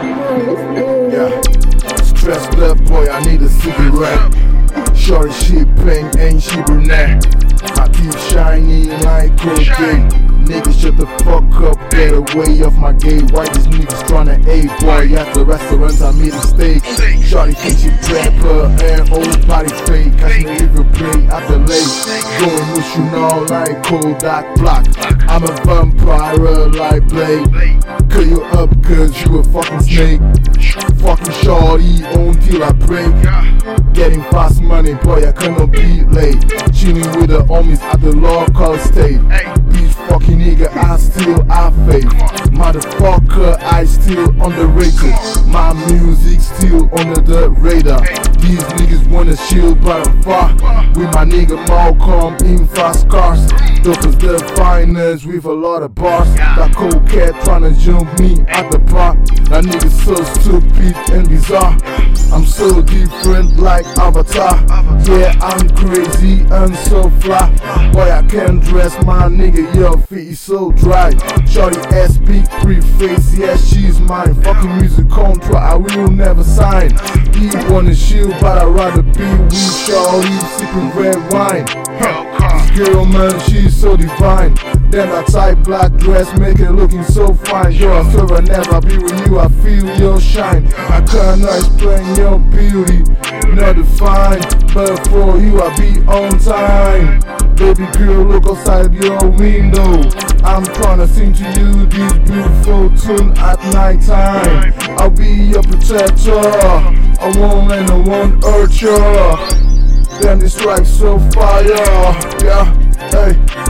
Yeah. Stressed up, boy, I need a cigarette. Shorty, she pink, ain't she brunette? I keep shining like Colgate. Niggas shut the fuck up, get away off my gate. Why these niggas tryna A boy? At the restaurant, I made a steak. Shorty, think she pepper and old body fake. Catch me you play at the lake. Going with you now like Kodak Black. I'm a vampire like Blade. Cut you up cause you a fucking snake. Fucking shorty until I break. Getting fast money, boy, I cannot be late. Chilling with the homies at the local state. Bitch, fucking nigga, I still have faith. Motherfucker, I still underrated. My music still under the radar. These niggas wanna chill, but I'm far. With my nigga Malcolm in fast cars. Dope is the finest with a lot of bars. That cold cat tryna jump me at the park. That nigga so stupid and bizarre. I'm so different like Avatar. Yeah, I'm crazy and so fly. Boy, I can't dress my nigga, your feet is so dry. Shorty ass big preface, yeah, she's mine. Fucking music contract, I will never sign. He wanna chill, but I'd rather be with Shorty sipping red wine. Huh. Girl, man, she's so divine. Then that tight black dress make it looking so fine. Yo, I swear I never be with you, I feel your shine. I cannot explain your beauty, not define. But for you, I be on time. Baby girl, look outside your window. I'm tryna sing to you this beautiful tune at night time. I'll be your protector. I won't let no one hurt you and this strikes so fire. Yeah, hey.